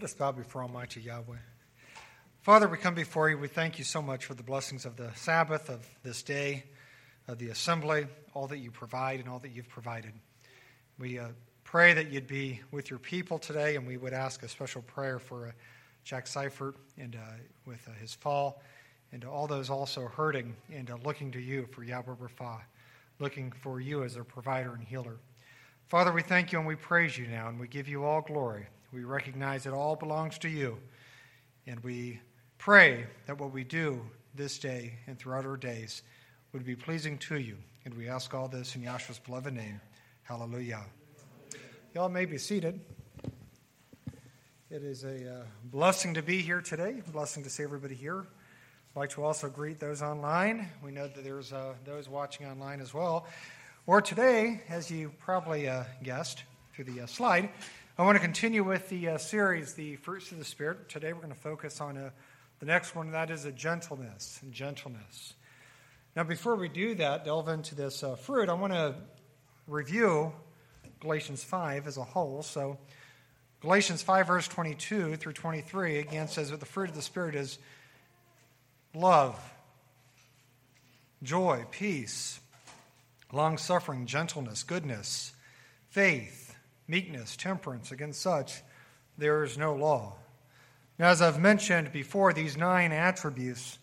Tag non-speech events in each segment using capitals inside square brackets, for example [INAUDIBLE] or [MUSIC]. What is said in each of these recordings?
Let us bow before Almighty Yahweh. Father, we come before you. We thank you so much for the blessings of the Sabbath, of this day, of the assembly, all that you provide and all that you've provided. We uh, pray that you'd be with your people today, and we would ask a special prayer for uh, Jack Seifert and uh, with uh, his fall, and all those also hurting and uh, looking to you for Yahweh Rapha, looking for you as their provider and healer. Father, we thank you and we praise you now, and we give you all glory. We recognize it all belongs to you, and we pray that what we do this day and throughout our days would be pleasing to you. And we ask all this in Yahshua's beloved name. Hallelujah. Y'all may be seated. It is a uh, blessing to be here today, blessing to see everybody here. I'd like to also greet those online. We know that there's uh, those watching online as well. Or today, as you probably uh, guessed through the uh, slide, I want to continue with the uh, series, The Fruits of the Spirit. Today we're going to focus on uh, the next one, that is a gentleness gentleness. Now, before we do that, delve into this uh, fruit, I want to review Galatians 5 as a whole. So, Galatians 5, verse 22 through 23, again says that the fruit of the Spirit is love, joy, peace, long suffering, gentleness, goodness, faith, meekness, temperance. Against such, there is no law. Now, as I've mentioned before, these nine attributes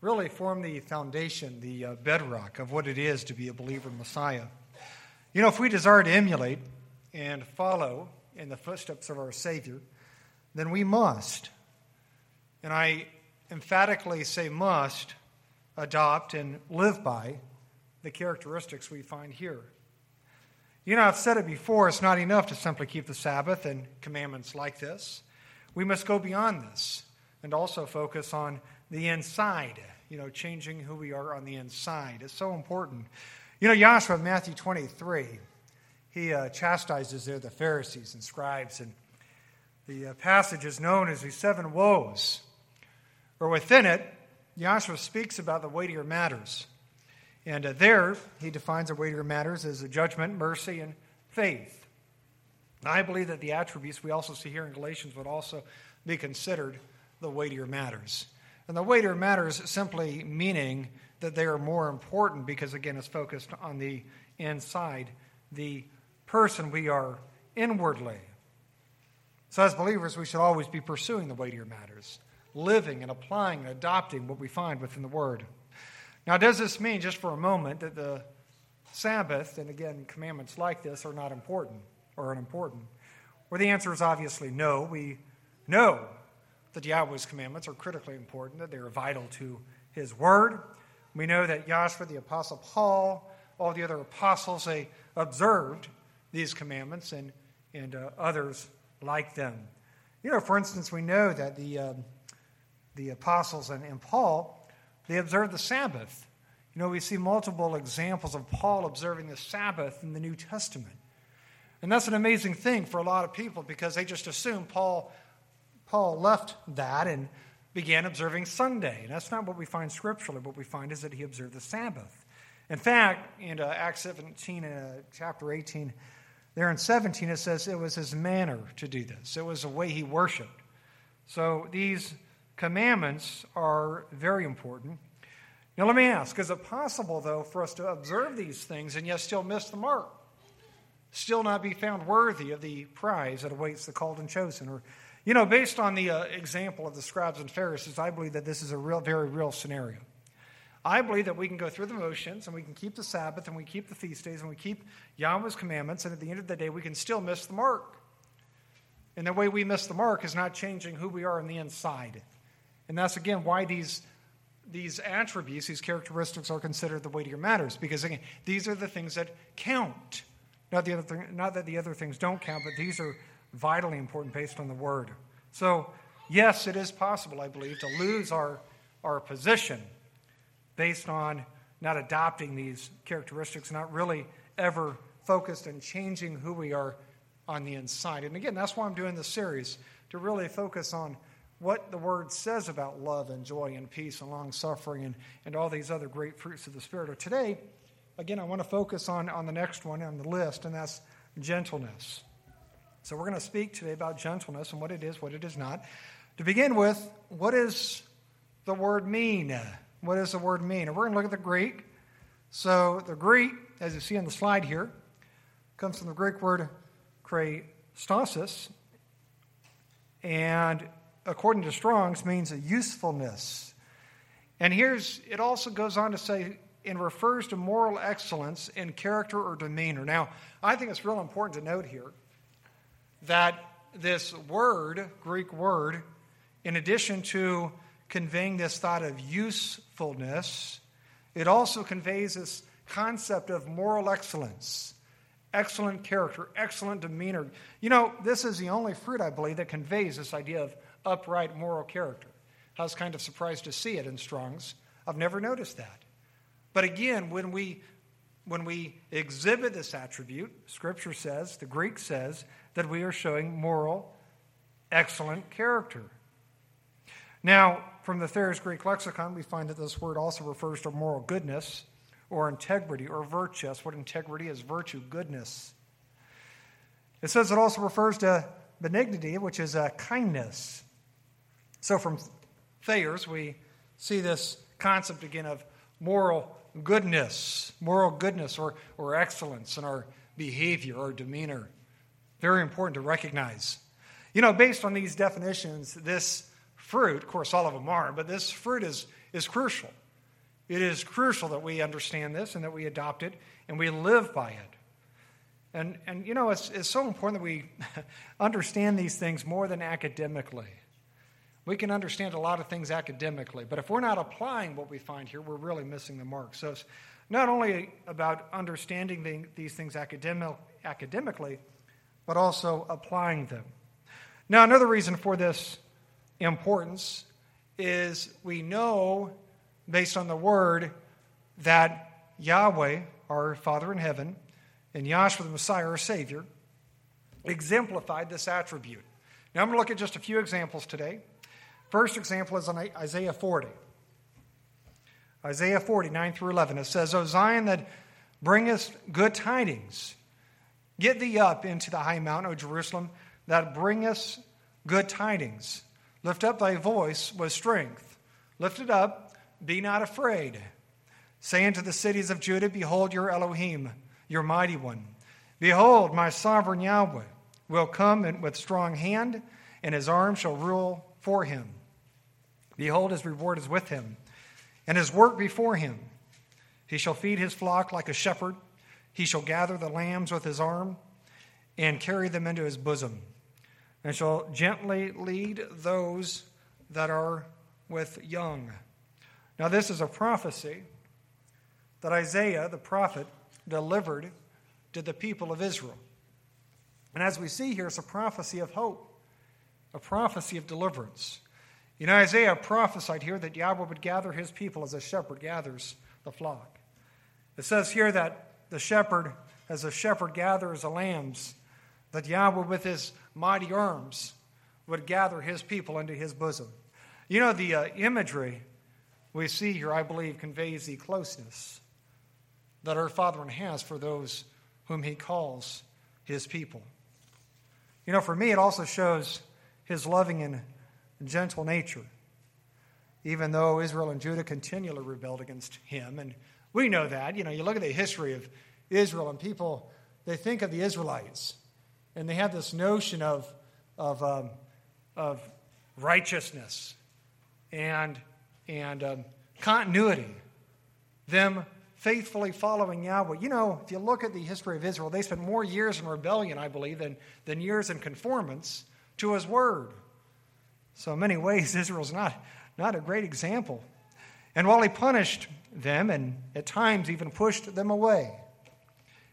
really form the foundation, the uh, bedrock of what it is to be a believer in Messiah. You know, if we desire to emulate and follow in the footsteps of our Savior, then we must, and I emphatically say must, adopt and live by the characteristics we find here. You know, I've said it before, it's not enough to simply keep the Sabbath and commandments like this. We must go beyond this and also focus on the inside, you know, changing who we are on the inside. It's so important. You know, in Matthew 23, he uh, chastises there the Pharisees and scribes, and the uh, passage is known as the seven woes. Or within it, Yahshua speaks about the weightier matters. And uh, there, he defines the weightier matters as judgment, mercy, and faith. I believe that the attributes we also see here in Galatians would also be considered the weightier matters. And the weightier matters simply meaning that they are more important because, again, it's focused on the inside, the person we are inwardly. So, as believers, we should always be pursuing the weightier matters, living and applying and adopting what we find within the Word. Now, does this mean, just for a moment, that the Sabbath, and again, commandments like this, are not important? or unimportant? Well, the answer is obviously no. We know that Yahweh's commandments are critically important, that they are vital to his word. We know that Yahshua, the Apostle Paul, all the other apostles, they observed these commandments and, and uh, others like them. You know, for instance, we know that the, uh, the apostles and, and Paul, they observed the Sabbath. You know, we see multiple examples of Paul observing the Sabbath in the New Testament. And that's an amazing thing for a lot of people because they just assume Paul, Paul left that and began observing Sunday. And that's not what we find scripturally. What we find is that he observed the Sabbath. In fact, in uh, Acts 17, uh, chapter 18, there in 17, it says it was his manner to do this, it was the way he worshiped. So these commandments are very important. Now, let me ask is it possible, though, for us to observe these things and yet still miss the mark? still not be found worthy of the prize that awaits the called and chosen. Or, you know, based on the uh, example of the scribes and Pharisees, I believe that this is a real, very real scenario. I believe that we can go through the motions and we can keep the Sabbath and we keep the feast days and we keep Yahweh's commandments, and at the end of the day, we can still miss the mark. And the way we miss the mark is not changing who we are on the inside. And that's, again, why these, these attributes, these characteristics are considered the weightier matters, because, again, these are the things that count. Not, the other thing, not that the other things don't count, but these are vitally important based on the word. So, yes, it is possible, I believe, to lose our, our position based on not adopting these characteristics, not really ever focused on changing who we are on the inside. And again, that's why I'm doing this series, to really focus on what the word says about love and joy and peace and long suffering and, and all these other great fruits of the Spirit. Or today, again, I want to focus on, on the next one on the list, and that's gentleness. So we're going to speak today about gentleness and what it is, what it is not. To begin with, what does the word mean? What does the word mean? And we're going to look at the Greek. So the Greek, as you see on the slide here, comes from the Greek word chrestotes, and according to Strong's means a usefulness. And here's it also goes on to say and refers to moral excellence in character or demeanor. Now, I think it's real important to note here that this word, Greek word, in addition to conveying this thought of usefulness, it also conveys this concept of moral excellence, excellent character, excellent demeanor. You know, this is the only fruit, I believe, that conveys this idea of upright moral character. I was kind of surprised to see it in Strong's. I've never noticed that. But again, when we when we exhibit this attribute, Scripture says, the Greek says, that we are showing moral, excellent character. Now, from the Thayer's Greek lexicon, we find that this word also refers to moral goodness or integrity or virtue. That's what integrity is virtue, goodness. It says it also refers to benignity, which is a kindness. So from Thayer's, we see this concept again of moral goodness, moral goodness or, or excellence in our behavior or demeanor. Very important to recognize. You know, based on these definitions, this fruit, of course, all of them are, but this fruit is, is crucial. It is crucial that we understand this and that we adopt it and we live by it. And, and you know, it's, it's so important that we [LAUGHS] understand these things more than academically. We can understand a lot of things academically, but if we're not applying what we find here, we're really missing the mark. So it's not only about understanding the, these things academic, academically, but also applying them. Now, another reason for this importance is we know, based on the word, that Yahweh, our Father in heaven, and Yahshua the Messiah, our Savior, exemplified this attribute. Now, I'm going to look at just a few examples today. First example is on Isaiah 40. Isaiah 40, 9 through 11. It says, O Zion that bringest good tidings, get thee up into the high mountain, O Jerusalem, that bringest good tidings. Lift up thy voice with strength. Lift it up, be not afraid. Say unto the cities of Judah, Behold your Elohim, your mighty one. Behold, my sovereign Yahweh will come with strong hand, and his arm shall rule for him. Behold, his reward is with him, and his work before him. He shall feed his flock like a shepherd. He shall gather the lambs with his arm and carry them into his bosom, and shall gently lead those that are with young. Now, this is a prophecy that Isaiah, the prophet, delivered to the people of Israel. And as we see here, it's a prophecy of hope, a prophecy of deliverance. You know, Isaiah prophesied here that Yahweh would gather his people as a shepherd gathers the flock. It says here that the shepherd, as a shepherd gathers the lambs, that Yahweh with his mighty arms would gather his people into his bosom. You know, the uh, imagery we see here, I believe, conveys the closeness that our Father has for those whom he calls his people. You know, for me, it also shows his loving and gentle nature, even though Israel and Judah continually rebelled against him. And we know that. You know, you look at the history of Israel, and people, they think of the Israelites, and they have this notion of, of, um, of righteousness and, and um, continuity, them faithfully following Yahweh. You know, if you look at the history of Israel, they spent more years in rebellion, I believe, than, than years in conformance to his word. So, in many ways, [LAUGHS] Israel's not, not a great example. And while he punished them and at times even pushed them away,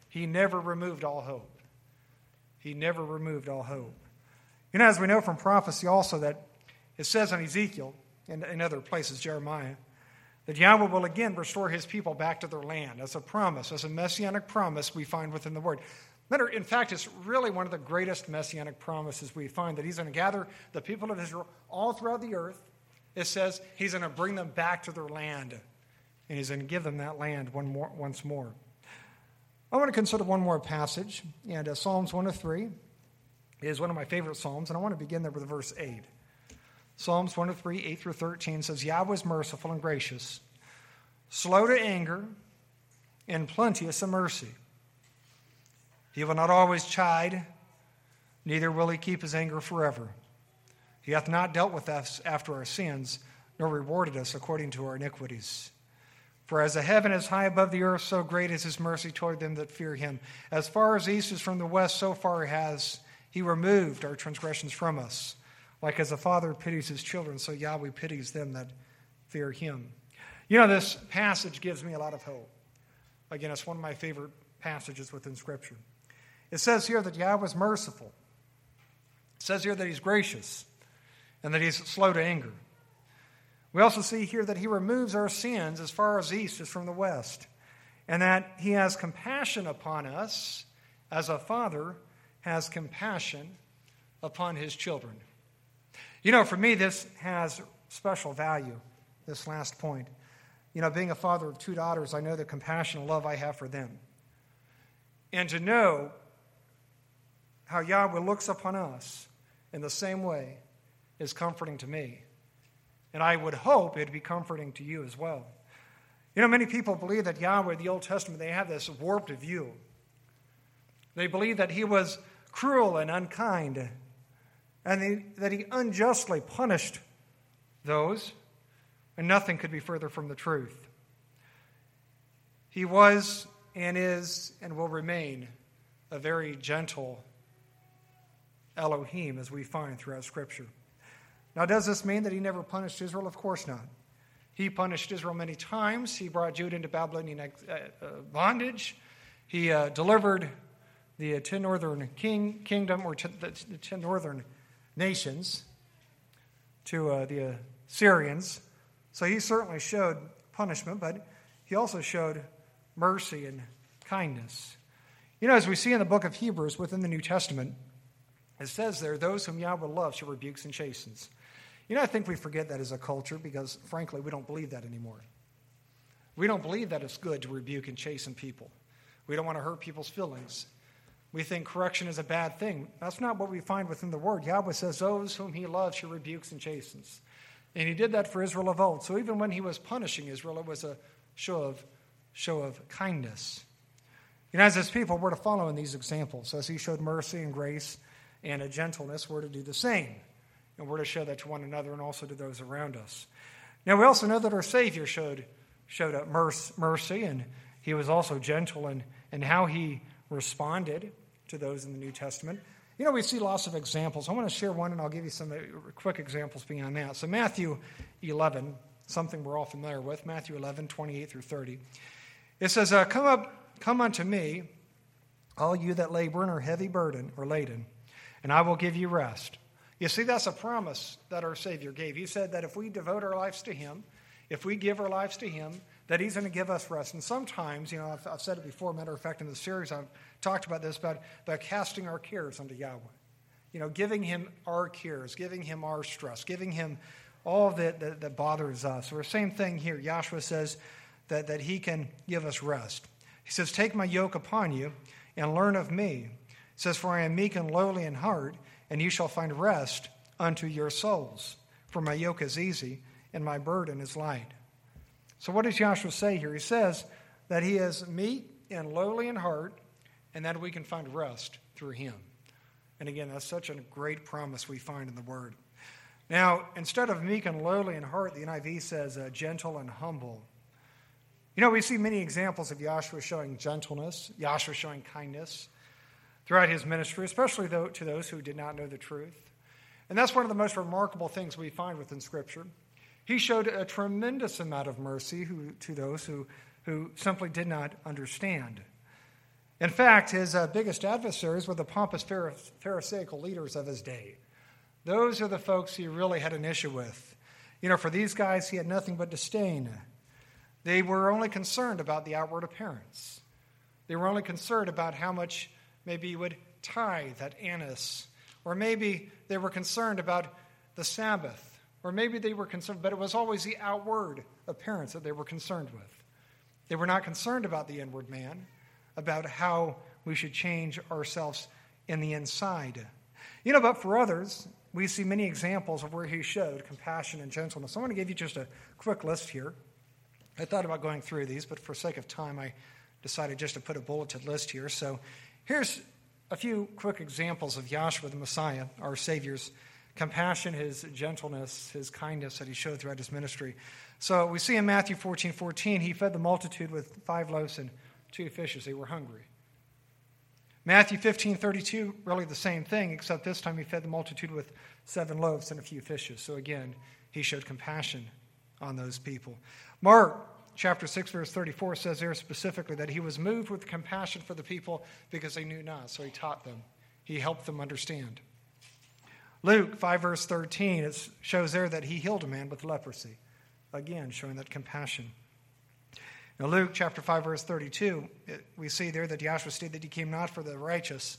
he never removed all hope. He never removed all hope. You know, as we know from prophecy also, that it says in Ezekiel and in other places, Jeremiah, that Yahweh will again restore his people back to their land as a promise, as a messianic promise we find within the word. In fact, it's really one of the greatest messianic promises we find that he's going to gather the people of Israel all throughout the earth. It says he's going to bring them back to their land, and he's going to give them that land one more, once more. I want to consider one more passage, and uh, Psalms 103. is one of my favorite Psalms, and I want to begin there with verse 8. Psalms 103, 8 through 13 says, Yahweh is merciful and gracious, slow to anger, and plenteous in mercy. He will not always chide, neither will he keep his anger forever. He hath not dealt with us after our sins, nor rewarded us according to our iniquities. For as the heaven is high above the earth, so great is his mercy toward them that fear him. As far as east is from the west, so far has he removed our transgressions from us. Like as a father pities his children, so Yahweh pities them that fear him. You know, this passage gives me a lot of hope. Again, it's one of my favorite passages within Scripture. It says here that Yahweh is merciful. It says here that he's gracious and that he's slow to anger. We also see here that he removes our sins as far as east is from the west, and that he has compassion upon us as a father has compassion upon his children. You know, for me, this has special value, this last point. You know, being a father of two daughters, I know the compassion and love I have for them. And to know how Yahweh looks upon us in the same way is comforting to me. And I would hope it'd be comforting to you as well. You know, many people believe that Yahweh, the Old Testament, they have this warped view. They believe that he was cruel and unkind, and they, that he unjustly punished those, and nothing could be further from the truth. He was and is and will remain a very gentle Elohim, as we find throughout Scripture. Now, does this mean that he never punished Israel? Of course not. He punished Israel many times. He brought Judah into Babylonian uh, uh, bondage. He uh, delivered the uh, ten northern king, kingdom, or ten, the, ten northern nations, to uh, the Assyrians. So he certainly showed punishment, but he also showed mercy and kindness. You know, as we see in the book of Hebrews within the New Testament, it says there, those whom Yahweh loves, he rebukes and chastens. You know, I think we forget that as a culture because, frankly, we don't believe that anymore. We don't believe that it's good to rebuke and chasten people. We don't want to hurt people's feelings. We think correction is a bad thing. That's not what we find within the Word. Yahweh says, Those whom He loves, He rebukes and chastens. And He did that for Israel of old. So even when He was punishing Israel, it was a show of, show of kindness. You know, as His people, we're to follow in these examples. As He showed mercy and grace and a gentleness, we're to do the same. And we're to show that to one another and also to those around us. Now, we also know that our Savior showed, showed up mercy, and he was also gentle in, in how he responded to those in the New Testament. You know, we see lots of examples. I want to share one, and I'll give you some uh, quick examples beyond that. So, Matthew 11, something we're all familiar with, Matthew 11, 28 through 30. It says, uh, Come up, come unto me, all you that labor and are heavy burden or laden, and I will give you rest. You see, that's a promise that our Savior gave. He said that if we devote our lives to Him, if we give our lives to Him, that He's going to give us rest. And sometimes, you know, I've, I've, said it before, matter of fact, in the series, I've talked about this, about, casting our cares unto Yahweh. You know, giving Him our cares, giving Him our stress, giving Him all that, that, that bothers us. Or same thing here. Yahshua says that, that He can give us rest. He says, Take my yoke upon you and learn of me. Says, For I am meek and lowly in heart and you shall find rest unto your souls. For my yoke is easy and my burden is light. So, what does Yahshua say here? He says that he is meek and lowly in heart, and that we can find rest through him. And again, that's such a great promise we find in the Word. Now, instead of meek and lowly in heart, the NIV says uh, gentle and humble. You know, we see many examples of Yahshua showing gentleness, Yahshua showing kindness throughout his ministry, especially to those who did not know the truth. And that's one of the most remarkable things we find within Scripture. He showed a tremendous amount of mercy who, to those who, who simply did not understand. In fact, his uh, biggest adversaries were the pompous Pharisaical leaders of his day. Those are the folks he really had an issue with. You know, for these guys, he had nothing but disdain. They were only concerned about the outward appearance. They were only concerned about how much maybe you would tithe at anise, or maybe they were concerned about the Sabbath, or maybe they were concerned, but it was always the outward appearance that they were concerned with. They were not concerned about the inward man, about how we should change ourselves in the inside. You know, but for others, we see many examples of where he showed compassion and gentleness. I want to give you just a quick list here. I thought about going through these, but for sake of time, I decided just to put a bulleted list here. So here's a few quick examples of Yahshua the Messiah, our Savior's compassion, his gentleness, his kindness that he showed throughout his ministry. So we see in Matthew 14 14, he fed the multitude with five loaves and two fishes. They were hungry. Matthew 15 32, really the same thing, except this time he fed the multitude with seven loaves and a few fishes. So again, he showed compassion on those people. Mark chapter 6, verse 34 says there specifically that he was moved with compassion for the people because they knew not. So he taught them, he helped them understand. Luke 5, verse 13, it shows there that he healed a man with leprosy. Again, showing that compassion. Now, Luke chapter 5, verse 32, it, we see there that Yahshua stated that he came not for the righteous,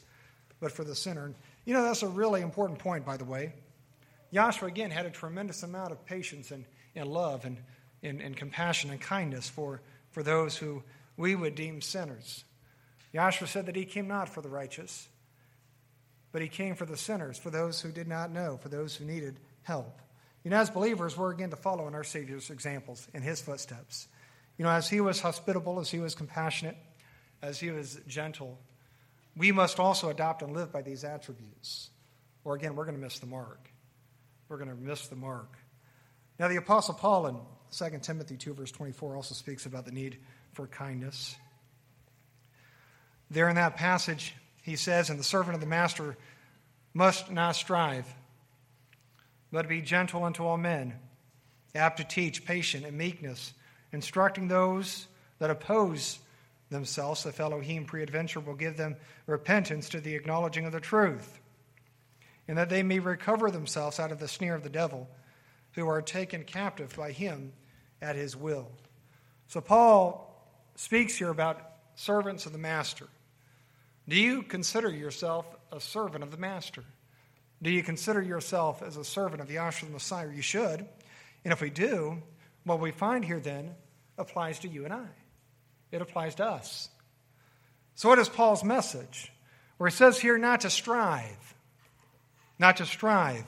but for the sinner. You know, that's a really important point, by the way. Yahshua, again, had a tremendous amount of patience and, and love and and, and compassion and kindness for, for those who we would deem sinners. Yahshua said that he came not for the righteous, but he came for the sinners, for those who did not know, for those who needed help. You know, as believers, we're again to follow in our Savior's examples, in his footsteps. You know, as he was hospitable, as he was compassionate, as he was gentle, we must also adopt and live by these attributes. Or again, we're going to miss the mark. We're going to miss the mark. Now, the Apostle Paul in 2 Timothy 2, verse 24, also speaks about the need for kindness. There in that passage, he says, And the servant of the master must not strive, but be gentle unto all men, apt to teach, patient, and meekness, instructing those that oppose themselves, the Elohim preadventure will give them repentance to the acknowledging of the truth, and that they may recover themselves out of the snare of the devil who are taken captive by him at his will. So, Paul speaks here about servants of the master. Do you consider yourself a servant of the master? Do you consider yourself as a servant of the Messiah? You should. And if we do, what we find here then applies to you and I. It applies to us. So, what is Paul's message? Where he says here not to strive, not to strive.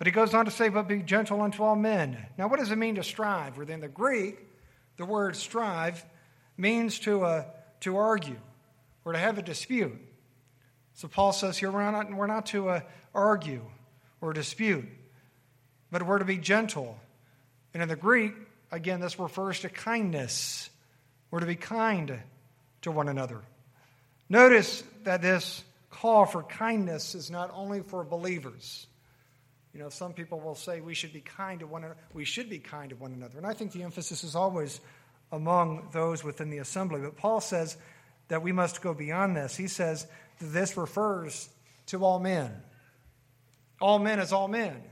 But he goes on to say, but be gentle unto all men. Now, what does it mean to strive? Within the Greek, the word strive means to, uh, to argue or to have a dispute. So Paul says here we're not, we're not to uh, argue or dispute, but we're to be gentle. And in the Greek, again, this refers to kindness. We're to be kind to one another. Notice that this call for kindness is not only for believers. You know, some people will say we should be kind to one another. We should be kind to one another. And I think the emphasis is always among those within the assembly. But Paul says that we must go beyond this. He says that this refers to all men. All men is all men.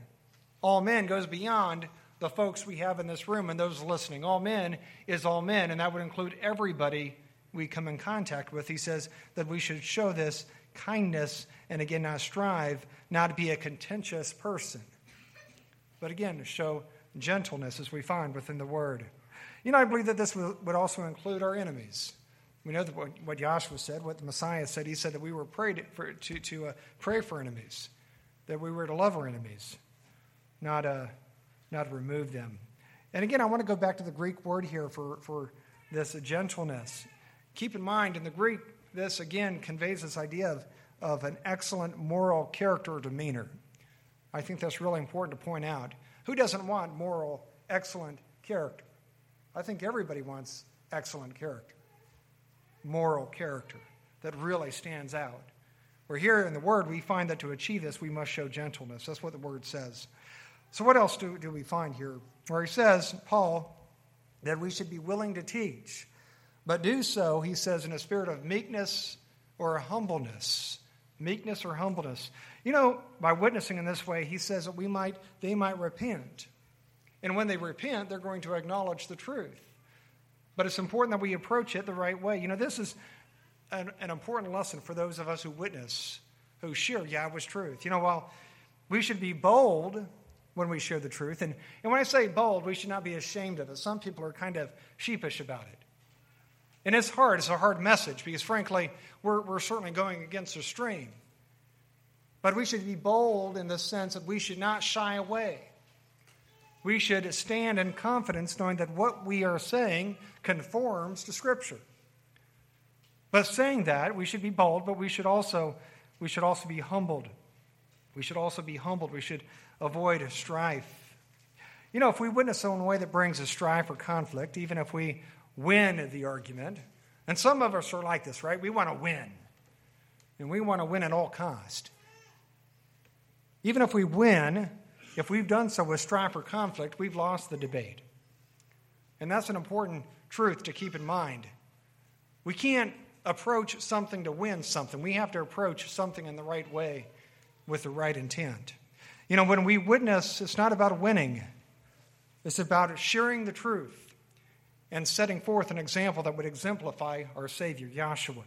All men goes beyond the folks we have in this room and those listening. All men is all men, and that would include everybody we come in contact with. He says that we should show this kindness and again not strive not to be a contentious person, but again to show gentleness as we find within the word. You know, I believe that this would also include our enemies. We know what, Yahshua said, what the Messiah said. He said that we were prayed for, to, to uh, pray for enemies, that we were to love our enemies, not, uh, not remove them. And again, I want to go back to the Greek word here for, for this gentleness. Keep in mind, in the Greek, this again conveys this idea of of an excellent moral character or demeanor. I think that's really important to point out. Who doesn't want moral, excellent character? I think everybody wants excellent character, moral character that really stands out. Where here in the Word, we find that to achieve this, we must show gentleness. That's what the Word says. So, what else do, do we find here? Where he says, Paul, that we should be willing to teach, but do so, he says, in a spirit of meekness or humbleness meekness or humbleness. You know, by witnessing in this way, he says that we might, they might repent. And when they repent, they're going to acknowledge the truth. But it's important that we approach it the right way. You know, this is an, an important lesson for those of us who witness, who share Yahweh's truth. You know, while we should be bold when we share the truth, and, and when I say bold, we should not be ashamed of it. Some people are kind of sheepish about it. And it's hard. It's a hard message because, frankly, we're, we're certainly going against the stream. But we should be bold in the sense that we should not shy away. We should stand in confidence knowing that what we are saying conforms to Scripture. But saying that, we should be bold, but we should also, we should also be humbled. We should also be humbled. We should avoid strife. You know, if we witness in a way that brings a strife or conflict, even if we win the argument, and some of us are like this, right? We want to win. And we want to win at all cost. Even if we win, if we've done so with strife or conflict, we've lost the debate. And that's an important truth to keep in mind. We can't approach something to win something. We have to approach something in the right way with the right intent. You know, when we witness, it's not about winning, it's about sharing the truth and setting forth an example that would exemplify our Savior, Yahshua.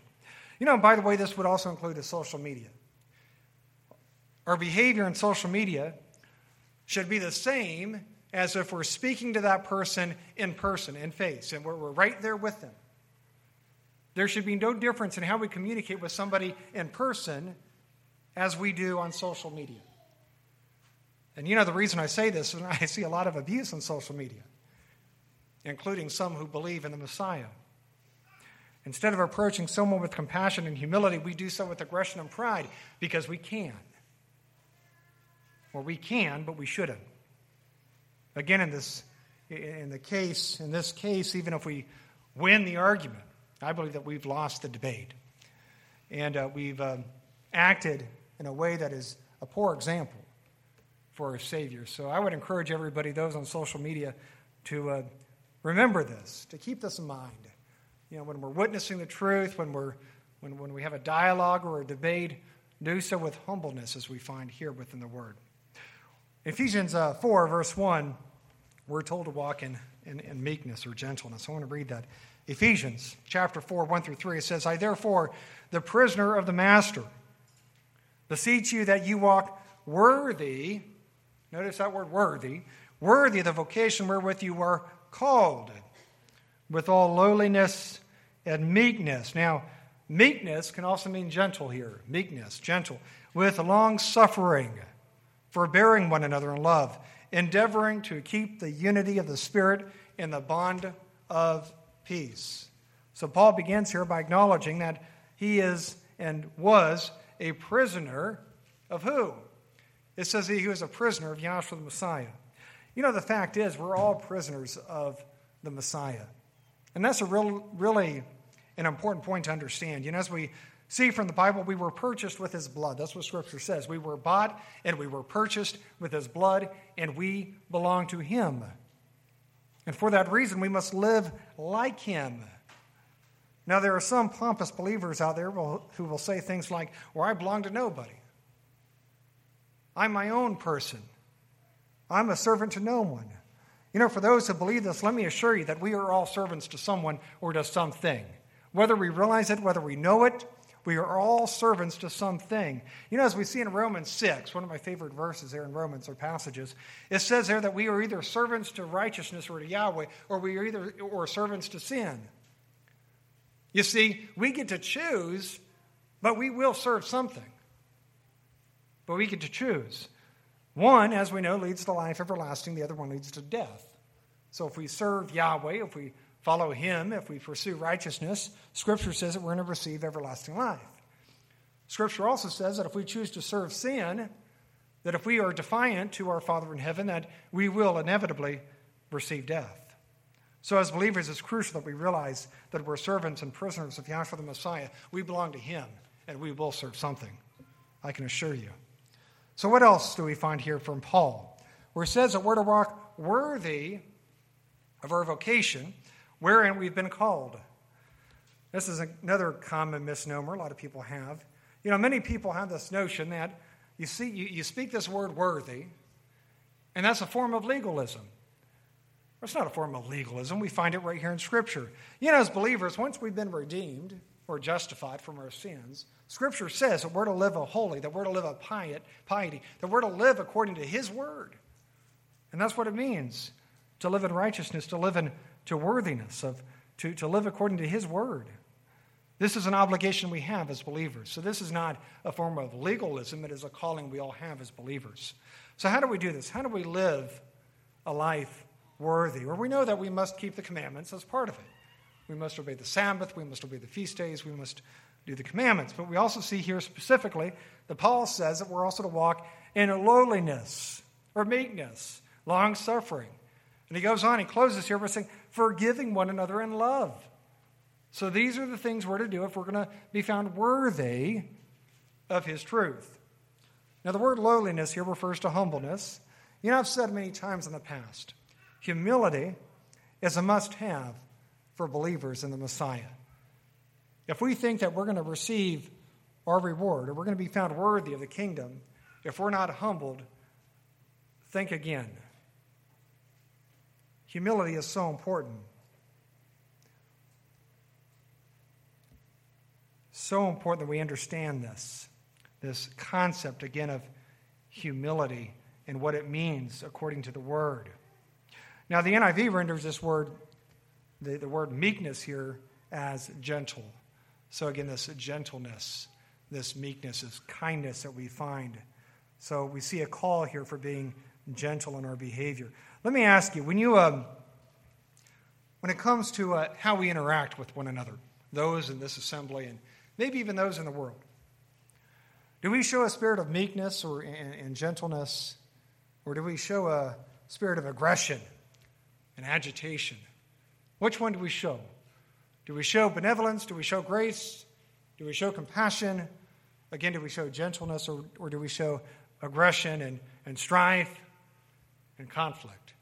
You know, by the way, this would also include the social media. Our behavior in social media should be the same as if we're speaking to that person in person, in face, and we're, we're right there with them. There should be no difference in how we communicate with somebody in person as we do on social media. And you know, the reason I say this is [LAUGHS] I see a lot of abuse on social media, including some who believe in the Messiah. Instead of approaching someone with compassion and humility, we do so with aggression and pride because we can. Or we can, but we shouldn't. Again, in this, in the case, in this case, even if we win the argument, I believe that we've lost the debate, and uh, we've uh, acted in a way that is a poor example for our Savior. So I would encourage everybody, those on social media, to uh, remember this, to keep this in mind. You know, when we're witnessing the truth, when, we're, when, when we have a dialogue or a debate, do so with humbleness as we find here within the Word. Ephesians uh, 4, verse 1, we're told to walk in, in, in meekness or gentleness. I want to read that. Ephesians chapter 4, 1 through 3, it says, I therefore, the prisoner of the master, beseech you that you walk worthy Notice that word worthy. Worthy of the vocation wherewith you were called, with all lowliness and meekness. Now, meekness can also mean gentle here. Meekness, gentle. With long suffering, forbearing one another in love, endeavoring to keep the unity of the Spirit in the bond of peace. So, Paul begins here by acknowledging that he is and was a prisoner of who? It says he was a prisoner of Yahshua the Messiah. You know, the fact is, we're all prisoners of the Messiah. And that's a real, really an important point to understand. You know, as we see from the Bible, we were purchased with his blood. That's what Scripture says. We were bought and we were purchased with his blood, and we belong to him. And for that reason, we must live like him. Now, there are some pompous believers out there who will say things like, Well, I belong to nobody. I'm my own person. I'm a servant to no one. You know, for those who believe this, let me assure you that we are all servants to someone or to something. Whether we realize it, whether we know it, we are all servants to something. You know, as we see in Romans 6, one of my favorite verses there in Romans or passages, it says there that we are either servants to righteousness or to Yahweh, or we are either or servants to sin. You see, we get to choose, but we will serve something but we get to choose. One, as we know, leads to life everlasting, the other one leads to death. So if we serve Yahweh, if we follow Him, if we pursue righteousness, Scripture says that we're going to receive everlasting life. Scripture also says that if we choose to serve sin, that if we are defiant to our Father in heaven, that we will inevitably receive death. So, as believers, it's crucial that we realize that we're servants and prisoners of Yahshua the Messiah. We belong to Him, and we will serve something. I can assure you. So, what else do we find here from Paul? Where it says that we're to walk worthy of our vocation, wherein we've been called. This is another common misnomer a lot of people have. You know, many people have this notion that you see, you, you speak this word worthy, and that's a form of legalism. It's not a form of legalism. We find it right here in Scripture. You know, as believers, once we've been redeemed or justified from our sins, Scripture says that we're to live a holy, that we're to live a piety, that we're to live according to His word. And that's what it means to live in righteousness, to live in to worthiness, of, to, to live according to His word. This is an obligation we have as believers. So, this is not a form of legalism, it is a calling we all have as believers. So, how do we do this? How do we live a life worthy? Well, we know that we must keep the commandments as part of it. We must obey the Sabbath, we must obey the feast days, we must do the commandments. But we also see here specifically that Paul says that we're also to walk in lowliness or meekness, long suffering. And he goes on, he closes here by saying, forgiving one another in love. So these are the things we're to do if we're going to be found worthy of his truth. Now, the word lowliness here refers to humbleness. You know, I've said many times in the past humility is a must have for believers in the Messiah. If we think that we're going to receive our reward or we're going to be found worthy of the kingdom, if we're not humbled, think again. Humility is so important. so important that we understand this, this concept, again, of humility and what it means according to the word. Now, the NIV renders this word, the, the word meekness here, as gentle. So, again, this gentleness, this meekness, this kindness that we find. So, we see a call here for being gentle in our behavior. Let me ask you when you, um, when it comes to uh, how we interact with one another, those in this assembly and maybe even those in the world? Do we show a spirit of meekness or and gentleness, or do we show a spirit of aggression and agitation? Which one do we show? Do we show benevolence? Do we show grace? Do we show compassion? Again, do we show gentleness or, or do we show aggression and, and strife and conflict?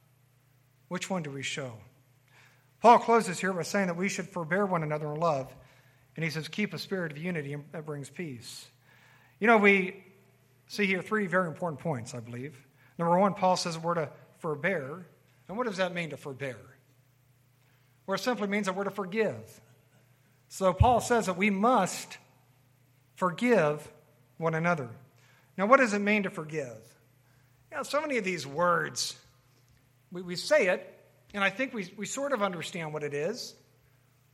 Which one do we show? Paul closes here by saying that we should forbear one another in love and he says, keep a spirit of unity that brings peace. You know, we see here three very important points, I believe. Number one, Paul says we're to forbear. And what does that mean to forbear? Well, it simply means that we're to forgive. So Paul says that we must forgive one another. Now, what does it mean to forgive? Know, so many of these words, we, we say it, and I think we, we sort of understand what it is.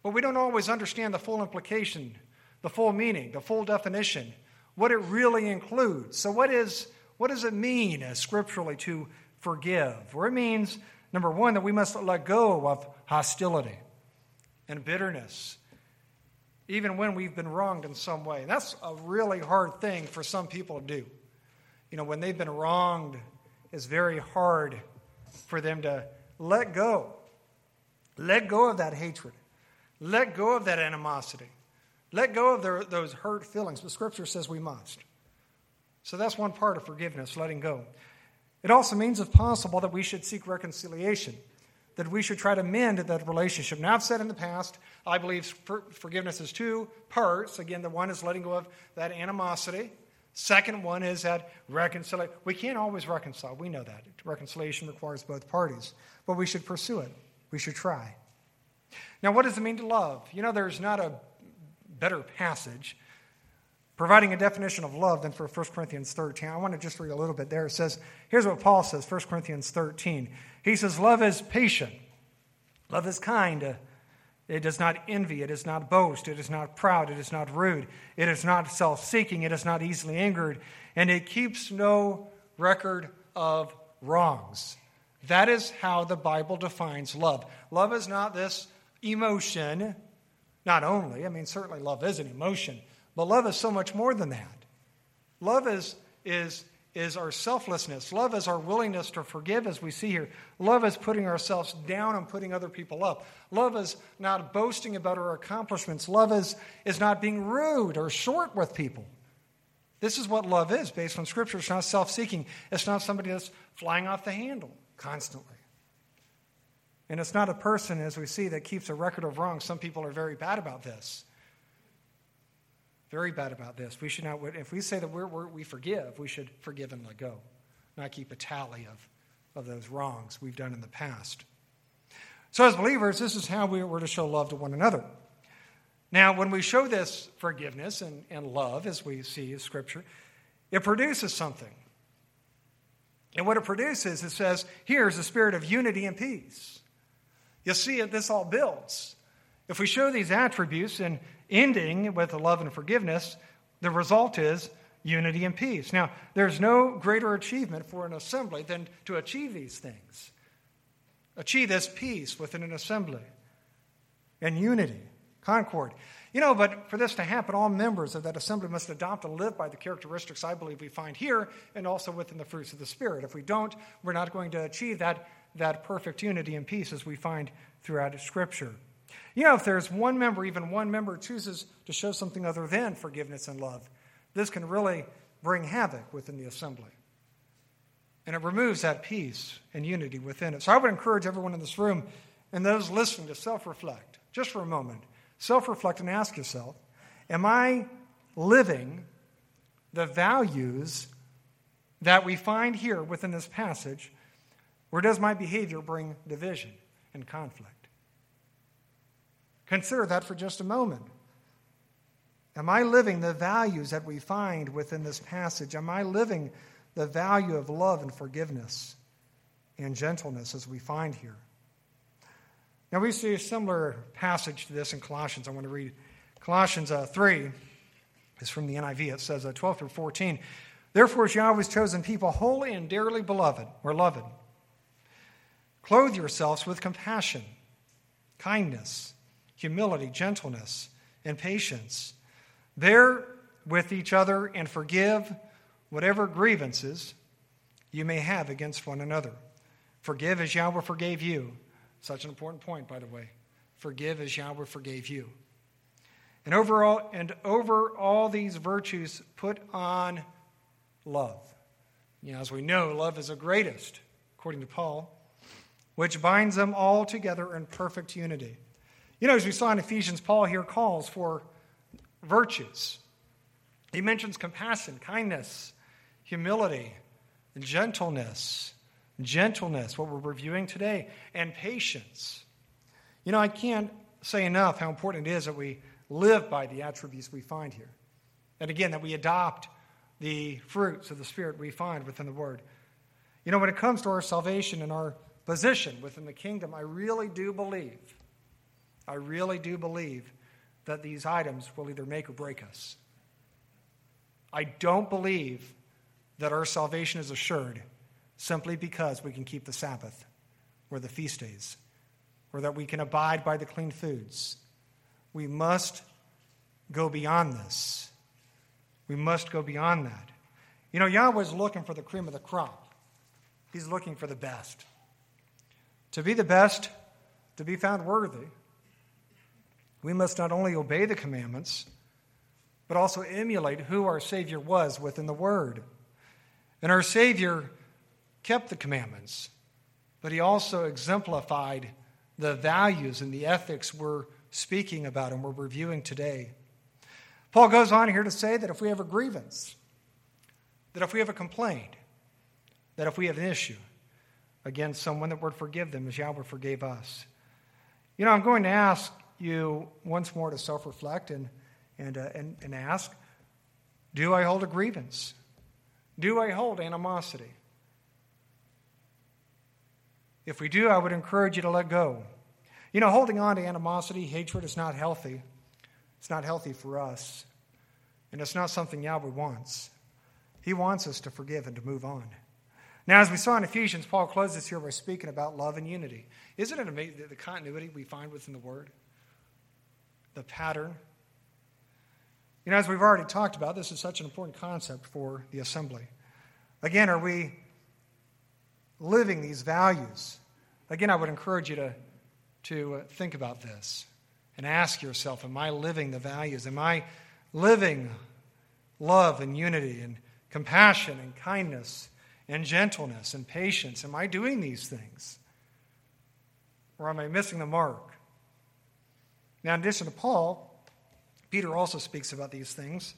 But we don't always understand the full implication, the full meaning, the full definition, what it really includes. So, what, is, what does it mean as scripturally to forgive? Well, it means, number one, that we must let go of hostility and bitterness, even when we've been wronged in some way. That's a really hard thing for some people to do. You know, when they've been wronged, it's very hard for them to let go. Let go of that hatred. Let go of that animosity. Let go of their, those hurt feelings. But Scripture says we must. So that's one part of forgiveness, letting go. It also means, if possible, that we should seek reconciliation, that we should try to mend that relationship. Now, I've said in the past, I believe forgiveness is two parts. Again, the one is letting go of that animosity. Second one is that reconciliation. We can't always reconcile. We know that. Reconciliation requires both parties. But we should pursue it. We should try. Now, what does it mean to love? You know, there's not a better passage providing a definition of love than for 1 Corinthians 13. I want to just read a little bit there. It says, here's what Paul says, 1 Corinthians 13. He says, Love is patient, love is kind. It does not envy. It does not boast. It is not proud. It is not rude. It is not self seeking. It is not easily angered. And it keeps no record of wrongs. That is how the Bible defines love. Love is not this emotion, not only, I mean, certainly love is an emotion, but love is so much more than that. Love is, is, is our selflessness. Love is our willingness to forgive, as we see here. Love is putting ourselves down and putting other people up. Love is not boasting about our accomplishments. Love is, is not being rude or short with people. This is what love is based on Scripture. It's not self seeking, it's not somebody that's flying off the handle constantly. And it's not a person, as we see, that keeps a record of wrongs. Some people are very bad about this. Very bad about this. We should not, if we say that we're, we're, we forgive, we should forgive and let go, not keep a tally of, of those wrongs we've done in the past. So, as believers, this is how we were to show love to one another. Now, when we show this forgiveness and, and love, as we see in Scripture, it produces something. And what it produces, it says, here's a spirit of unity and peace. You see, this all builds. If we show these attributes and ending with love and forgiveness, the result is unity and peace. Now, there's no greater achievement for an assembly than to achieve these things. Achieve this peace within an assembly and unity, concord. You know, but for this to happen, all members of that assembly must adopt and live by the characteristics I believe we find here and also within the fruits of the Spirit. If we don't, we're not going to achieve that, that perfect unity and peace as we find throughout Scripture. You know, if there's one member, even one member, chooses to show something other than forgiveness and love, this can really bring havoc within the assembly. And it removes that peace and unity within it. So I would encourage everyone in this room and those listening to self reflect just for a moment Self reflect and ask yourself Am I living the values that we find here within this passage, or does my behavior bring division and conflict? Consider that for just a moment. Am I living the values that we find within this passage? Am I living the value of love and forgiveness and gentleness as we find here? Now, we see a similar passage to this in Colossians. I want to read Colossians uh, 3 is from the NIV. It says uh, 12 through 14. Therefore, as Yahweh's chosen people, holy and dearly beloved, or loved, clothe yourselves with compassion, kindness, humility, gentleness, and patience. Bear with each other and forgive whatever grievances you may have against one another. Forgive as Yahweh forgave you. Such an important point, by the way. Forgive as Yahweh forgave you. And overall, and over all these virtues, put on love. You know, as we know, love is the greatest, according to Paul, which binds them all together in perfect unity. You know, as we saw in Ephesians, Paul here calls for virtues. He mentions compassion, kindness, humility, gentleness, gentleness, what we're reviewing today, and patience. You know, I can't say enough how important it is that we live by the attributes we find here. And again, that we adopt the fruits of the Spirit we find within the Word. You know, when it comes to our salvation and our position within the kingdom, I really do believe, I really do believe that these items will either make or break us. I don't believe that our salvation is assured simply because we can keep the Sabbath or the feast days or that we can abide by the clean foods. We must go beyond this. We must go beyond that. You know, Yahweh's looking for the cream of the crop, He's looking for the best. To be the best, to be found worthy, we must not only obey the commandments, but also emulate who our Savior was within the Word. And our Savior kept the commandments, but he also exemplified the values and the ethics we're speaking about and we're reviewing today. Paul goes on here to say that if we have a grievance, that if we have a complaint, that if we have an issue against someone, that we're to forgive them as Yahweh forgave us. You know, I'm going to ask you once more to self reflect and, and, uh, and, and ask Do I hold a grievance? Do I hold animosity? If we do, I would encourage you to let go. You know, holding on to animosity, hatred is not healthy. It's not healthy for us. And it's not something Yahweh wants. He wants us to forgive and to move on. Now, as we saw in Ephesians, Paul closes here by speaking about love and unity. Isn't it amazing the continuity we find within the Word? The pattern. You know, as we've already talked about, this is such an important concept for the assembly. Again, are we living these values. Again, I would encourage you to, to uh, think about this and ask yourself Am I living the values? Am I living love and unity and compassion and kindness and gentleness and patience? Am I doing these things? Or am I missing the mark? Now, in addition to Paul, Peter also speaks about these things.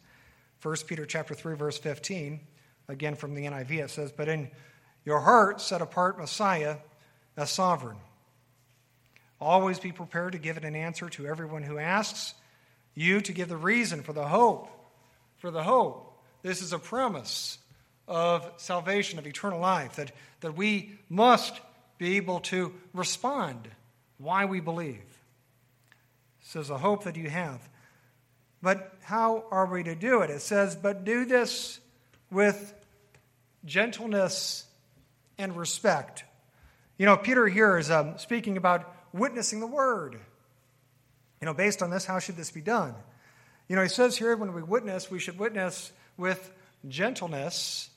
1 Peter chapter 3, verse 15, again from the NIV, it says, But in your heart set apart Messiah as sovereign. Always be prepared to give an answer to everyone who asks you to give the reason for the hope. For the hope. This is a promise of salvation, of eternal life, that, that we must be able to respond why we believe. Says, a hope that you have. But how are we to do it? It says, but do this with gentleness and respect. You know, Peter here is um, speaking about witnessing the word. You know, based on this, how should this be done? You know, he says here when we witness, we should witness with gentleness,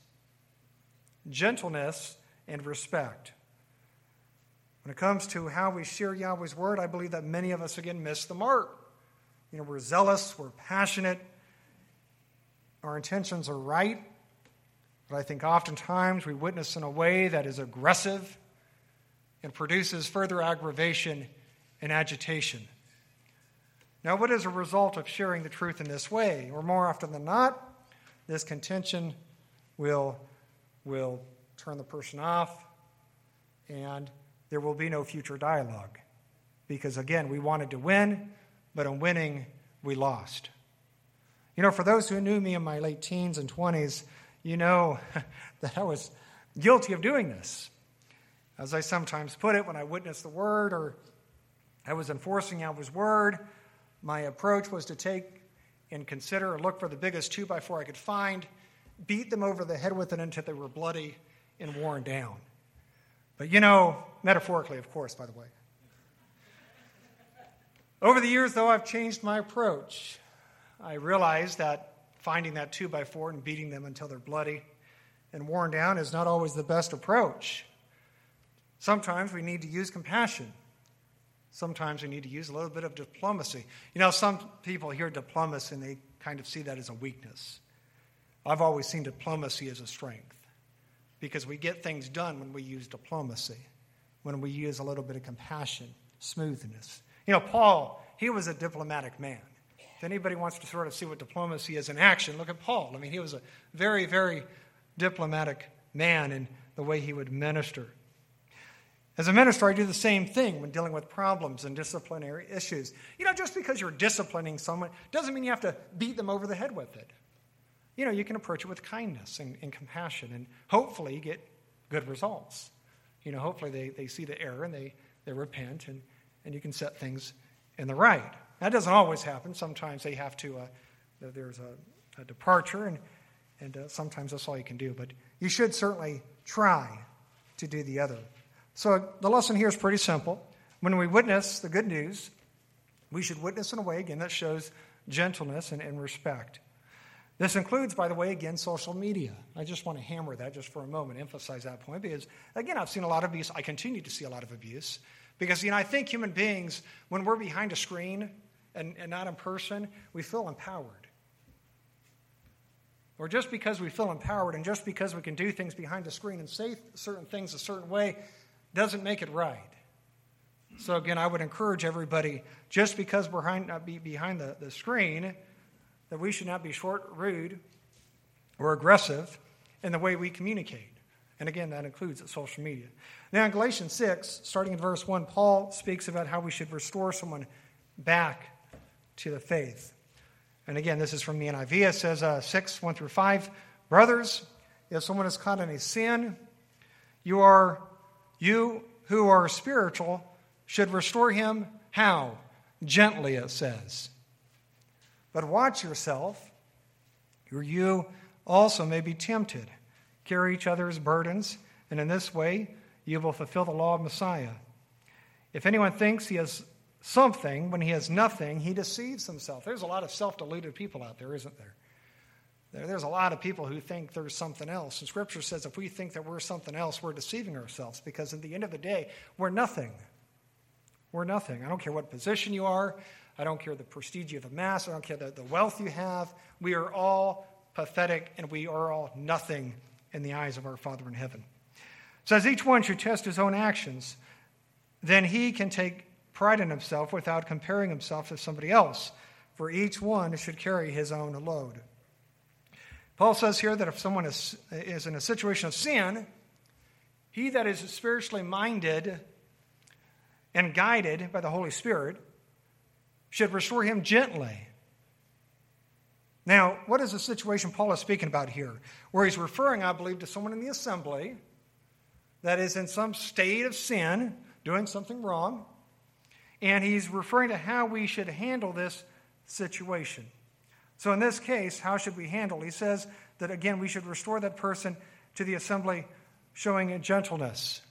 gentleness, and respect. When it comes to how we share Yahweh's word, I believe that many of us again miss the mark. You know, we're zealous, we're passionate, our intentions are right, but I think oftentimes we witness in a way that is aggressive and produces further aggravation and agitation. Now, what is a result of sharing the truth in this way? Or more often than not, this contention will, will turn the person off and there will be no future dialogue. Because again, we wanted to win, but in winning, we lost. You know, for those who knew me in my late teens and 20s, you know [LAUGHS] that I was guilty of doing this. As I sometimes put it, when I witnessed the word or I was enforcing Yahweh's word, my approach was to take and consider or look for the biggest two by four I could find, beat them over the head with it until they were bloody and worn down. But you know, metaphorically, of course, by the way. Over the years, though, I've changed my approach. I realized that finding that two by four and beating them until they're bloody and worn down is not always the best approach. Sometimes we need to use compassion. Sometimes we need to use a little bit of diplomacy. You know, some people hear diplomacy and they kind of see that as a weakness. I've always seen diplomacy as a strength because we get things done when we use diplomacy, when we use a little bit of compassion, smoothness. You know, Paul, he was a diplomatic man. If anybody wants to sort of see what diplomacy is in action, look at Paul. I mean, he was a very, very diplomatic man in the way he would minister. As a minister, I do the same thing when dealing with problems and disciplinary issues. You know, just because you're disciplining someone doesn't mean you have to beat them over the head with it you know, you can approach it with kindness and, and compassion and hopefully get good results. You know, hopefully they, they see the error and they, they repent and, and you can set things in the right. That doesn't always happen. Sometimes they have to, uh, there's a, a, departure and, and uh, sometimes that's all you can do. But you should certainly try to do the other. So the lesson here is pretty simple. When we witness the good news, we should witness in a way, again, that shows gentleness and, and respect. This includes, by the way, again, social media. I just want to hammer that just for a moment, emphasize that point, because, again, I've seen a lot of abuse. I continue to see a lot of abuse. Because, you know, I think human beings, when we're behind a screen and, and not in person, we feel empowered. Or just because we feel empowered and just because we can do things behind a screen and say certain things a certain way doesn't make it right. So, again, I would encourage everybody just because we're behind, uh, behind the, the screen, that we should not be short, rude, or aggressive in the way we communicate. And again, that includes social media. Now, in Galatians 6, starting in verse 1, Paul speaks about how we should restore someone back to the faith. And again, this is from the NIV. It says uh, 6, 1 through 5. Brothers, if someone is caught in a sin, you are you who are spiritual should restore him how? Gently, it says. But watch yourself, or you also may be tempted. Carry each other's burdens, and in this way you will fulfill the law of Messiah. If anyone thinks he has something when he has nothing, he deceives himself. There's a lot of self deluded people out there, isn't there? There's a lot of people who think there's something else. And Scripture says if we think that we're something else, we're deceiving ourselves because at the end of the day, we're nothing. We're nothing. I don't care what position you are. I don't care the prestige of the mass. I don't care the, the wealth you have. We are all pathetic and we are all nothing in the eyes of our Father in heaven. So, as each one should test his own actions, then he can take pride in himself without comparing himself to somebody else, for each one should carry his own load. Paul says here that if someone is, is in a situation of sin, he that is spiritually minded and guided by the Holy Spirit should restore him gently. Now, what is the situation Paul is speaking about here? Where he's referring, I believe, to someone in the assembly that is in some state of sin, doing something wrong. And he's referring to how we should handle this situation. So, in this case, how should we handle? He says that, again, we should restore that person to the assembly showing gentleness.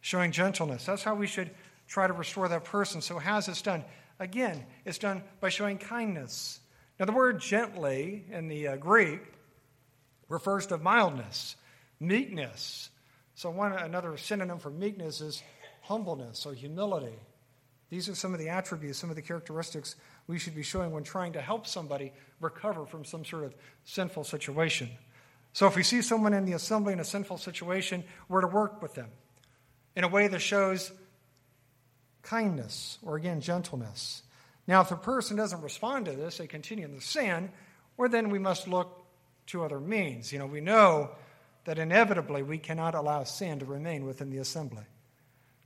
Showing gentleness. That's how we should try to restore that person. So, how's this done? Again, it's done by showing kindness. Now, the word gently in the uh, Greek refers to mildness, meekness. So, one another synonym for meekness is humbleness or humility. These are some of the attributes, some of the characteristics we should be showing when trying to help somebody recover from some sort of sinful situation. So, if we see someone in the assembly in a sinful situation, we're to work with them in a way that shows kindness or, again, gentleness. Now, if the person doesn't respond to this, they continue in the sin, or then we must look to other means. You know, we know that inevitably we cannot allow sin to remain within the assembly.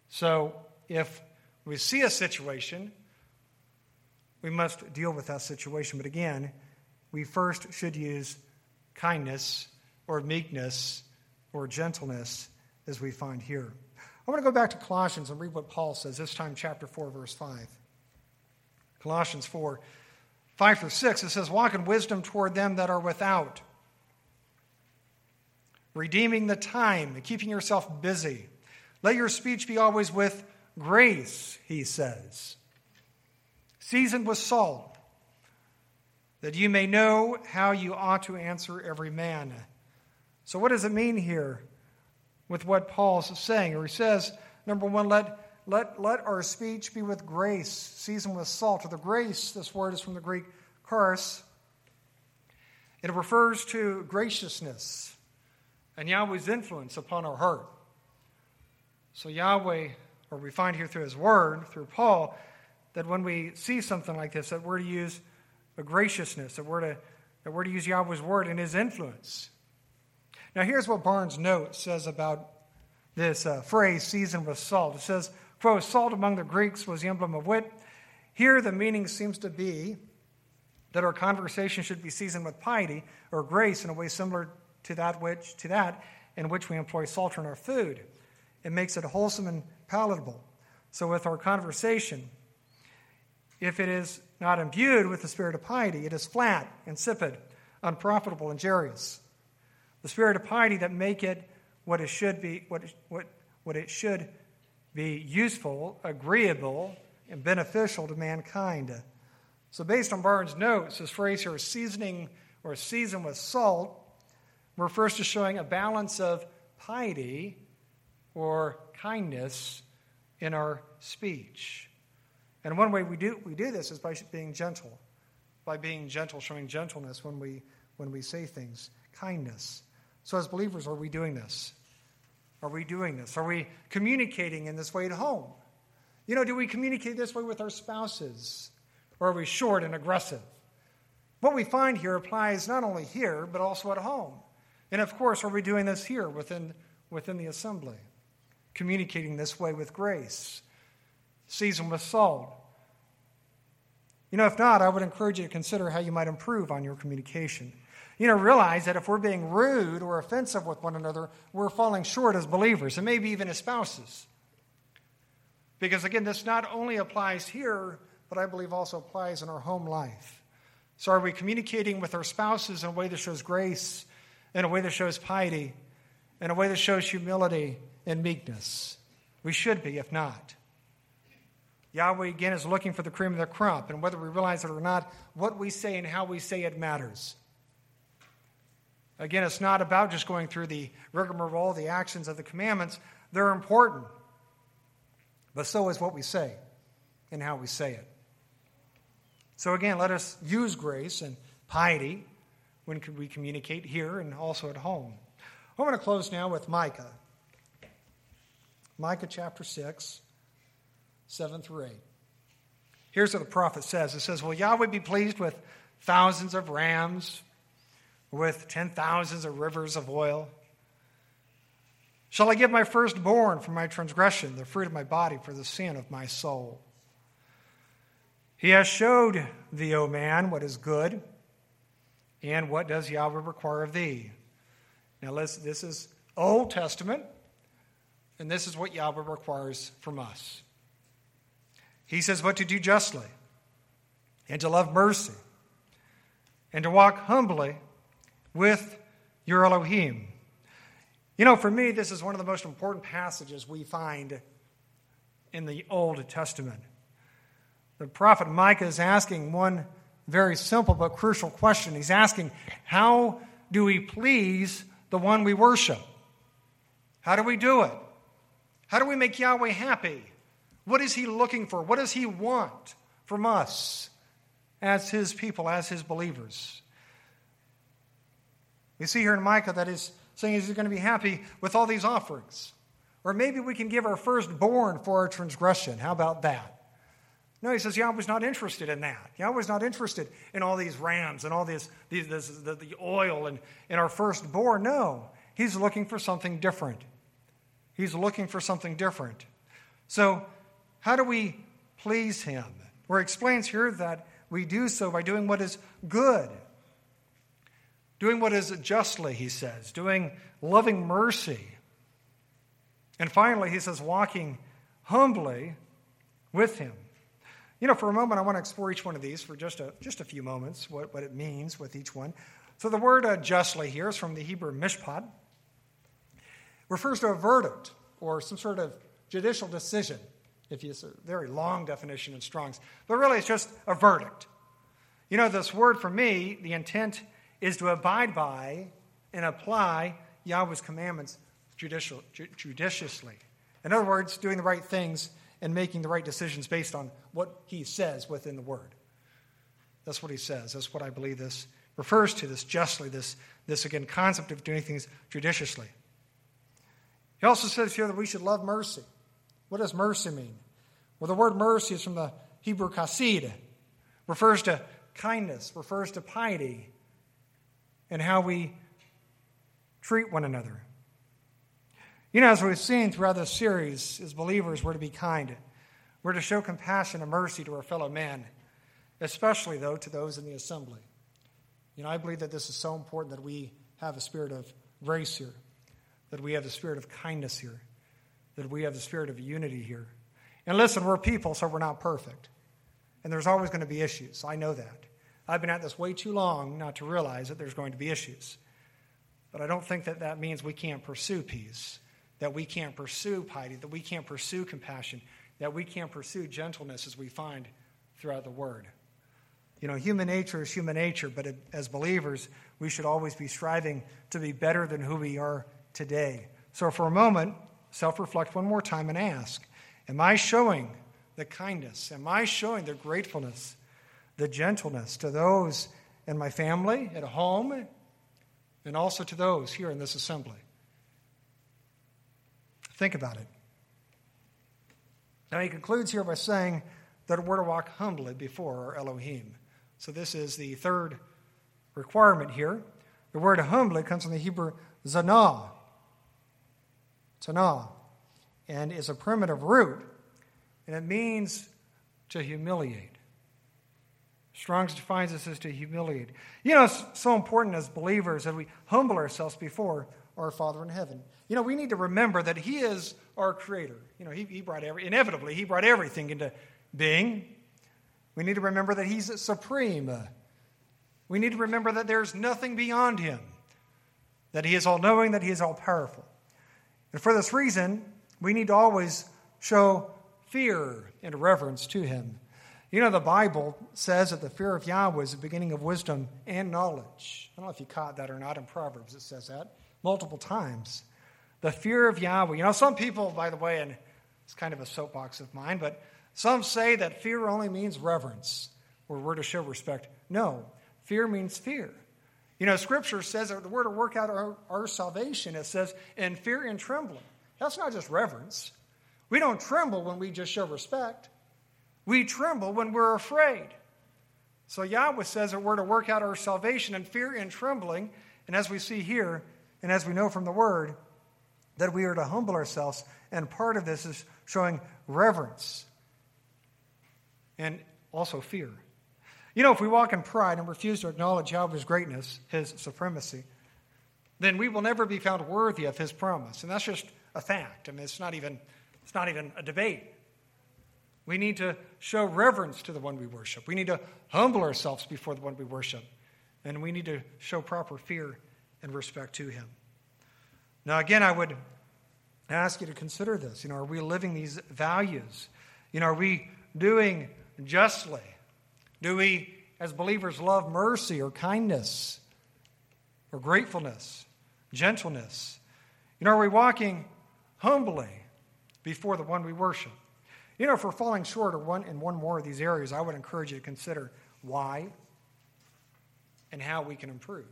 So, if we see a situation we must deal with that situation. But again, we first should use kindness or meekness or gentleness as we find here. I want to go back to Colossians and read what Paul says, this time, chapter 4, verse 5. Colossians 4, 5 through 6, it says, Walk in wisdom toward them that are without, redeeming the time keeping yourself busy. Let your speech be always with grace, he says seasoned with salt, that you may know how you ought to answer every man. So, what does it mean here with what Paul's saying? Or he says, number one, let, let, let our speech be with grace, seasoned with salt. Or the grace, this word is from the Greek charis. It refers to graciousness and Yahweh's influence upon our heart. So, Yahweh, or we find here through his word, through Paul, that when we see something like this, that we're to use a graciousness, that we're to, that we're to use Yahweh's word and his influence. Now, here's what Barnes' note says about this uh, phrase, seasoned with salt. It says, quote, salt among the Greeks was the emblem of wit. Here, the meaning seems to be that our conversation should be seasoned with piety or grace in a way similar to that which to that in which we employ salt in our food. It makes it wholesome and palatable. So, with our conversation, if it is not imbued with the spirit of piety, it is flat, insipid, unprofitable, injurious. The spirit of piety that make it what it should be, what, what, what it should be useful, agreeable, and beneficial to mankind. So, based on Barnes' notes, this phrase here, seasoning or season with salt, refers to showing a balance of piety or kindness in our speech. And one way we do, we do this is by being gentle, by being gentle, showing gentleness when we, when we say things, kindness. So, as believers, are we doing this? Are we doing this? Are we communicating in this way at home? You know, do we communicate this way with our spouses? Or are we short and aggressive? What we find here applies not only here, but also at home. And of course, are we doing this here within, within the assembly? Communicating this way with grace seasoned with salt. You know, if not, I would encourage you to consider how you might improve on your communication. You know, realize that if we're being rude or offensive with one another, we're falling short as believers, and maybe even as spouses. Because again, this not only applies here, but I believe also applies in our home life. So, are we communicating with our spouses in a way that shows grace, in a way that shows piety, in a way that shows humility and meekness? We should be, if not. Yahweh again is looking for the cream of the crop, and whether we realize it or not, what we say and how we say it matters. Again, it's not about just going through the rigmarole, the actions of the commandments. They're important. But so is what we say and how we say it. So, again, let us use grace and piety when we communicate here and also at home. I'm going to close now with Micah. Micah chapter 6. 7 through 8. Here's what the prophet says It says, Will Yahweh be pleased with thousands of rams, with ten thousands of rivers of oil? Shall I give my firstborn for my transgression, the fruit of my body for the sin of my soul? He has showed thee, O man, what is good, and what does Yahweh require of thee. Now, this is Old Testament, and this is what Yahweh requires from us. He says, but to do justly, and to love mercy, and to walk humbly with your Elohim. You know, for me, this is one of the most important passages we find in the Old Testament. The prophet Micah is asking one very simple but crucial question. He's asking, How do we please the one we worship? How do we do it? How do we make Yahweh happy? What is he looking for? What does he want from us as his people, as his believers? We see here in Micah that he's saying he's going to be happy with all these offerings. Or maybe we can give our firstborn for our transgression. How about that? No, he says Yahweh's not interested in that. Yahweh's not interested in all these rams and all this, these, this, the, the oil and, and our firstborn. No, he's looking for something different. He's looking for something different. So, how do we please him? Where it explains here that we do so by doing what is good, doing what is justly, he says, doing loving mercy. And finally, he says, walking humbly with him. You know, for a moment, I want to explore each one of these for just a, just a few moments, what, what it means with each one. So the word uh, justly here is from the Hebrew mishpat. Refers to a verdict or some sort of judicial decision, if you, it's a very long definition in Strong's. But really, it's just a verdict. You know, this word for me, the intent is to abide by and apply Yahweh's commandments judicial, judiciously. In other words, doing the right things and making the right decisions based on what he says within the word. That's what he says. That's what I believe this refers to, this justly, this, this again, concept of doing things judiciously. He also says here that we should love mercy. What does mercy mean? Well, the word mercy is from the Hebrew chesed, refers to kindness, refers to piety, and how we treat one another. You know, as we've seen throughout this series, as believers, we're to be kind. We're to show compassion and mercy to our fellow men, especially, though, to those in the assembly. You know, I believe that this is so important that we have a spirit of grace here, that we have the spirit of kindness here, that we have the spirit of unity here. And listen, we're people, so we're not perfect. And there's always going to be issues. I know that. I've been at this way too long not to realize that there's going to be issues. But I don't think that that means we can't pursue peace that we can't pursue piety, that we can't pursue compassion, that we can't pursue gentleness as we find throughout the Word. You know, human nature is human nature, but as believers, we should always be striving to be better than who we are today. So, for a moment, self reflect one more time and ask Am I showing the kindness? Am I showing the gratefulness, the gentleness to those in my family, at home, and also to those here in this assembly? Think about it. Now, he concludes here by saying that we're to walk humbly before our Elohim. So, this is the third requirement here. The word humbly comes from the Hebrew zanah, tanah, and is a primitive root, and it means to humiliate. Strong's defines this as to humiliate. You know, it's so important as believers that we humble ourselves before our Father in heaven. You know, we need to remember that He is our Creator. You know, He, he brought every, inevitably, He brought everything into being. We need to remember that He's supreme. We need to remember that there's nothing beyond Him, that He is all knowing, that He is all powerful. And for this reason, we need to always show fear and reverence to Him. You know, the Bible says that the fear of Yahweh is the beginning of wisdom and knowledge. I don't know if you caught that or not in Proverbs, it says that multiple times. The fear of Yahweh. You know, some people, by the way, and it's kind of a soapbox of mine, but some say that fear only means reverence, or we're to show respect. No, fear means fear. You know, Scripture says that we're to work out our, our salvation. It says, in fear and trembling. That's not just reverence. We don't tremble when we just show respect. We tremble when we're afraid. So Yahweh says that we're to work out our salvation in fear and trembling. And as we see here, and as we know from the word, that we are to humble ourselves. And part of this is showing reverence and also fear. You know, if we walk in pride and refuse to acknowledge Yahweh's greatness, his supremacy, then we will never be found worthy of his promise. And that's just a fact. I mean, it's not even, it's not even a debate. We need to show reverence to the one we worship. We need to humble ourselves before the one we worship. And we need to show proper fear and respect to him. Now, again, I would ask you to consider this. You know, are we living these values? You know, are we doing justly? Do we, as believers, love mercy or kindness or gratefulness, gentleness? You know, are we walking humbly before the one we worship? You know, if we're falling short of one, in one more of these areas, I would encourage you to consider why and how we can improve.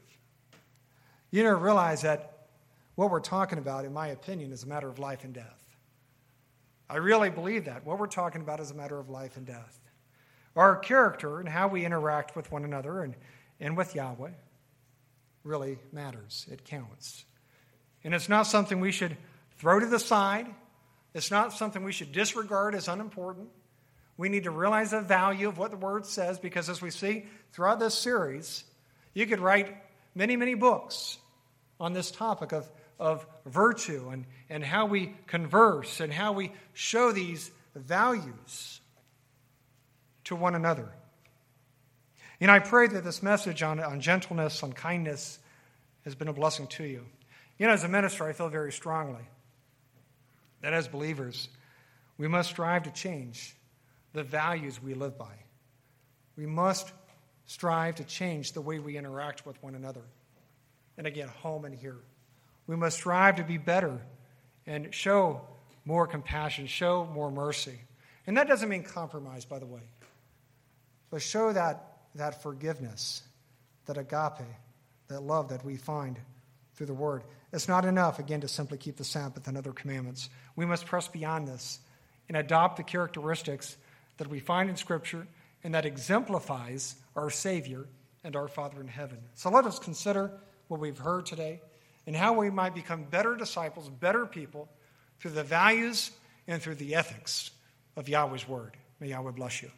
You know, realize that what we're talking about, in my opinion, is a matter of life and death. I really believe that. What we're talking about is a matter of life and death. Our character and how we interact with one another and, and with Yahweh really matters. It counts. And it's not something we should throw to the side, it's not something we should disregard as unimportant. We need to realize the value of what the Word says because, as we see throughout this series, you could write many, many books on this topic of, of virtue and, and how we converse and how we show these values to one another. And I pray that this message on, on gentleness, on kindness, has been a blessing to you. You know, as a minister, I feel very strongly that as believers, we must strive to change the values we live by. We must strive to change the way we interact with one another. And again, home and here. We must strive to be better and show more compassion, show more mercy. And that doesn't mean compromise, by the way, but show that, that forgiveness, that agape, that love that we find through the Word. It's not enough, again, to simply keep the Sabbath and other commandments. We must press beyond this and adopt the characteristics that we find in Scripture and that exemplifies our Savior and our Father in heaven. So let us consider what we've heard today and how we might become better disciples, better people through the values and through the ethics of Yahweh's Word. May Yahweh bless you.